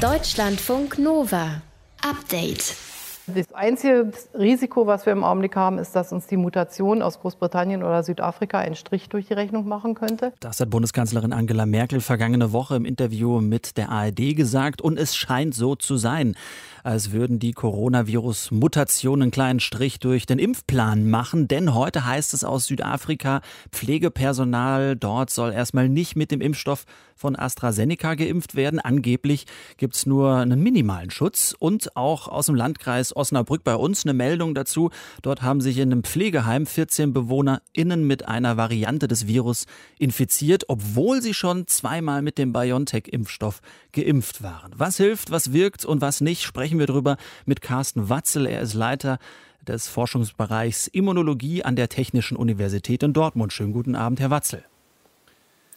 Deutschlandfunk Nova. Update. Das einzige Risiko, was wir im Augenblick haben, ist, dass uns die Mutation aus Großbritannien oder Südafrika einen Strich durch die Rechnung machen könnte. Das hat Bundeskanzlerin Angela Merkel vergangene Woche im Interview mit der ARD gesagt und es scheint so zu sein als würden die Coronavirus-Mutationen einen kleinen Strich durch den Impfplan machen. Denn heute heißt es aus Südafrika, Pflegepersonal dort soll erstmal nicht mit dem Impfstoff von AstraZeneca geimpft werden. Angeblich gibt es nur einen minimalen Schutz. Und auch aus dem Landkreis Osnabrück bei uns eine Meldung dazu. Dort haben sich in einem Pflegeheim 14 BewohnerInnen mit einer Variante des Virus infiziert, obwohl sie schon zweimal mit dem BioNTech-Impfstoff geimpft waren. Was hilft, was wirkt und was nicht, sprechen wir darüber mit Carsten Watzel. Er ist Leiter des Forschungsbereichs Immunologie an der Technischen Universität in Dortmund. Schönen guten Abend, Herr Watzel.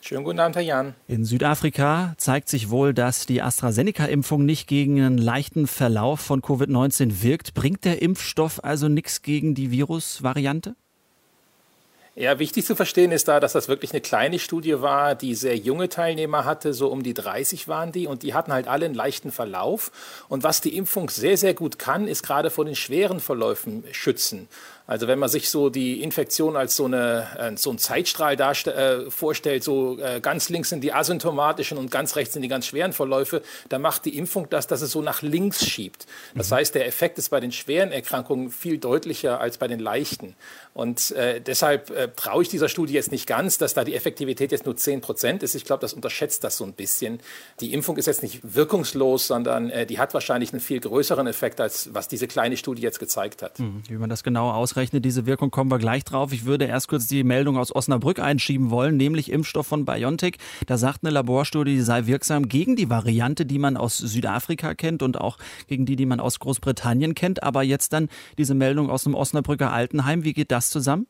Schönen guten Abend, Herr Jan. In Südafrika zeigt sich wohl, dass die AstraZeneca-Impfung nicht gegen einen leichten Verlauf von Covid-19 wirkt. Bringt der Impfstoff also nichts gegen die Virusvariante? Ja, wichtig zu verstehen ist da, dass das wirklich eine kleine Studie war, die sehr junge Teilnehmer hatte, so um die 30 waren die und die hatten halt alle einen leichten Verlauf. Und was die Impfung sehr, sehr gut kann, ist gerade vor den schweren Verläufen schützen. Also wenn man sich so die Infektion als so, eine, äh, so ein Zeitstrahl äh, vorstellt, so äh, ganz links sind die asymptomatischen und ganz rechts sind die ganz schweren Verläufe, dann macht die Impfung das, dass es so nach links schiebt. Das mhm. heißt, der Effekt ist bei den schweren Erkrankungen viel deutlicher als bei den leichten. Und äh, deshalb äh, traue ich dieser Studie jetzt nicht ganz, dass da die Effektivität jetzt nur 10 Prozent ist. Ich glaube, das unterschätzt das so ein bisschen. Die Impfung ist jetzt nicht wirkungslos, sondern äh, die hat wahrscheinlich einen viel größeren Effekt, als was diese kleine Studie jetzt gezeigt hat. Mhm. Wie man das genau aus ausrechnet, diese Wirkung, kommen wir gleich drauf. Ich würde erst kurz die Meldung aus Osnabrück einschieben wollen, nämlich Impfstoff von BioNTech. Da sagt eine Laborstudie, die sei wirksam gegen die Variante, die man aus Südafrika kennt und auch gegen die, die man aus Großbritannien kennt. Aber jetzt dann diese Meldung aus dem Osnabrücker Altenheim. Wie geht das zusammen?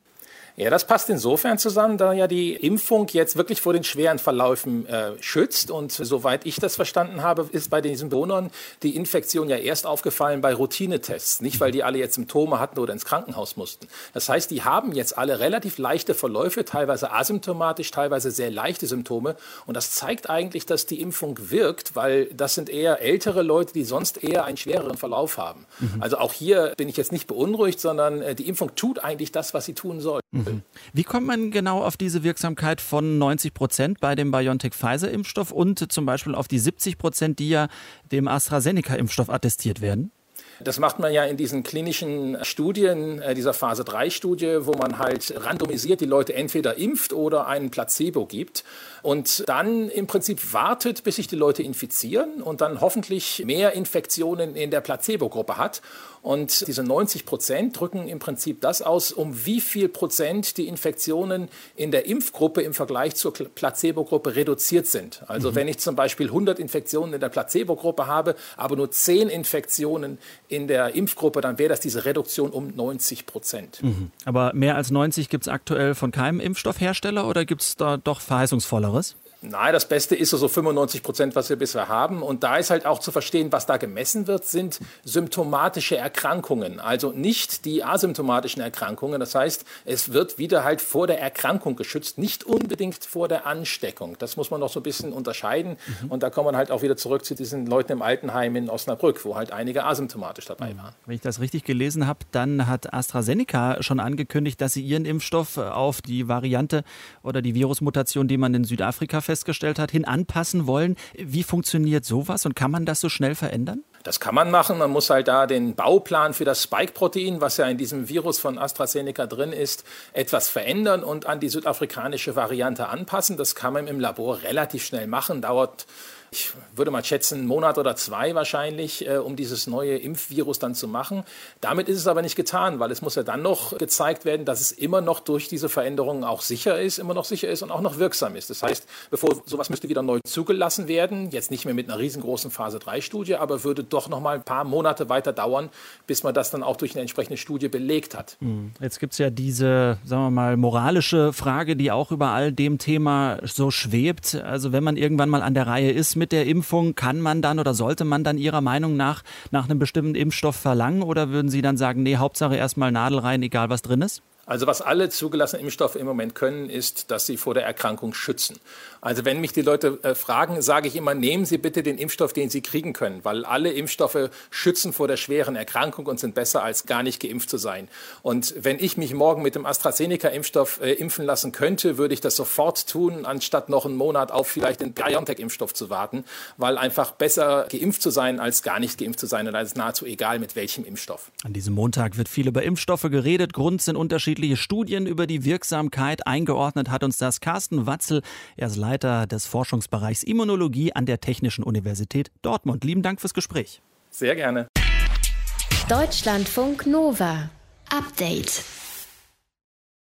Ja, das passt insofern zusammen, da ja die Impfung jetzt wirklich vor den schweren Verläufen äh, schützt. Und soweit ich das verstanden habe, ist bei diesen Donern die Infektion ja erst aufgefallen bei Routinetests. Nicht, weil die alle jetzt Symptome hatten oder ins Krankenhaus mussten. Das heißt, die haben jetzt alle relativ leichte Verläufe, teilweise asymptomatisch, teilweise sehr leichte Symptome. Und das zeigt eigentlich, dass die Impfung wirkt, weil das sind eher ältere Leute, die sonst eher einen schwereren Verlauf haben. Mhm. Also auch hier bin ich jetzt nicht beunruhigt, sondern äh, die Impfung tut eigentlich das, was sie tun soll. Mhm. Wie kommt man genau auf diese Wirksamkeit von 90 Prozent bei dem BioNTech-Pfizer-Impfstoff und zum Beispiel auf die 70 Prozent, die ja dem AstraZeneca-Impfstoff attestiert werden? Das macht man ja in diesen klinischen Studien, äh, dieser Phase 3 Studie, wo man halt randomisiert die Leute entweder impft oder einen Placebo gibt und dann im Prinzip wartet, bis sich die Leute infizieren und dann hoffentlich mehr Infektionen in der Placebo-Gruppe hat. Und diese 90 Prozent drücken im Prinzip das aus, um wie viel Prozent die Infektionen in der Impfgruppe im Vergleich zur Placebo-Gruppe reduziert sind. Also mhm. wenn ich zum Beispiel 100 Infektionen in der Placebo-Gruppe habe, aber nur 10 Infektionen in der Impfgruppe, dann wäre das diese Reduktion um 90 Prozent. Mhm. Aber mehr als 90 gibt es aktuell von keinem Impfstoffhersteller oder gibt es da doch verheißungsvolleres? Nein, das Beste ist so 95 Prozent, was wir bisher haben. Und da ist halt auch zu verstehen, was da gemessen wird, sind symptomatische Erkrankungen. Also nicht die asymptomatischen Erkrankungen. Das heißt, es wird wieder halt vor der Erkrankung geschützt, nicht unbedingt vor der Ansteckung. Das muss man noch so ein bisschen unterscheiden. Mhm. Und da kommt man halt auch wieder zurück zu diesen Leuten im Altenheim in Osnabrück, wo halt einige asymptomatisch dabei mhm. waren. Wenn ich das richtig gelesen habe, dann hat AstraZeneca schon angekündigt, dass sie ihren Impfstoff auf die Variante oder die Virusmutation, die man in Südafrika feststellt, festgestellt hat, hin anpassen wollen. Wie funktioniert sowas und kann man das so schnell verändern? Das kann man machen. Man muss halt da den Bauplan für das Spike-Protein, was ja in diesem Virus von AstraZeneca drin ist, etwas verändern und an die südafrikanische Variante anpassen. Das kann man im Labor relativ schnell machen, dauert ich würde mal schätzen, einen Monat oder zwei wahrscheinlich, äh, um dieses neue Impfvirus dann zu machen. Damit ist es aber nicht getan, weil es muss ja dann noch gezeigt werden, dass es immer noch durch diese Veränderungen auch sicher ist, immer noch sicher ist und auch noch wirksam ist. Das heißt, bevor sowas müsste wieder neu zugelassen werden, jetzt nicht mehr mit einer riesengroßen Phase 3 Studie, aber würde doch noch mal ein paar Monate weiter dauern, bis man das dann auch durch eine entsprechende Studie belegt hat. Hm. Jetzt gibt es ja diese, sagen wir mal, moralische Frage, die auch über all dem Thema so schwebt. Also wenn man irgendwann mal an der Reihe ist mit mit der Impfung? Kann man dann oder sollte man dann Ihrer Meinung nach nach einem bestimmten Impfstoff verlangen oder würden Sie dann sagen, nee, Hauptsache erstmal Nadel rein, egal was drin ist? Also was alle zugelassenen Impfstoffe im Moment können, ist, dass sie vor der Erkrankung schützen. Also wenn mich die Leute äh, fragen, sage ich immer, nehmen Sie bitte den Impfstoff, den Sie kriegen können, weil alle Impfstoffe schützen vor der schweren Erkrankung und sind besser als gar nicht geimpft zu sein. Und wenn ich mich morgen mit dem AstraZeneca-Impfstoff äh, impfen lassen könnte, würde ich das sofort tun, anstatt noch einen Monat auf vielleicht den BioNTech-Impfstoff zu warten, weil einfach besser geimpft zu sein als gar nicht geimpft zu sein. Und da ist nahezu egal, mit welchem Impfstoff. An diesem Montag wird viel über Impfstoffe geredet. Grund sind unterschiedliche unterschiedliche Studien über die Wirksamkeit. Eingeordnet hat uns das Carsten Watzel. Er ist Leiter des Forschungsbereichs Immunologie an der Technischen Universität Dortmund. Lieben Dank fürs Gespräch. Sehr gerne. Deutschlandfunk Nova. Update.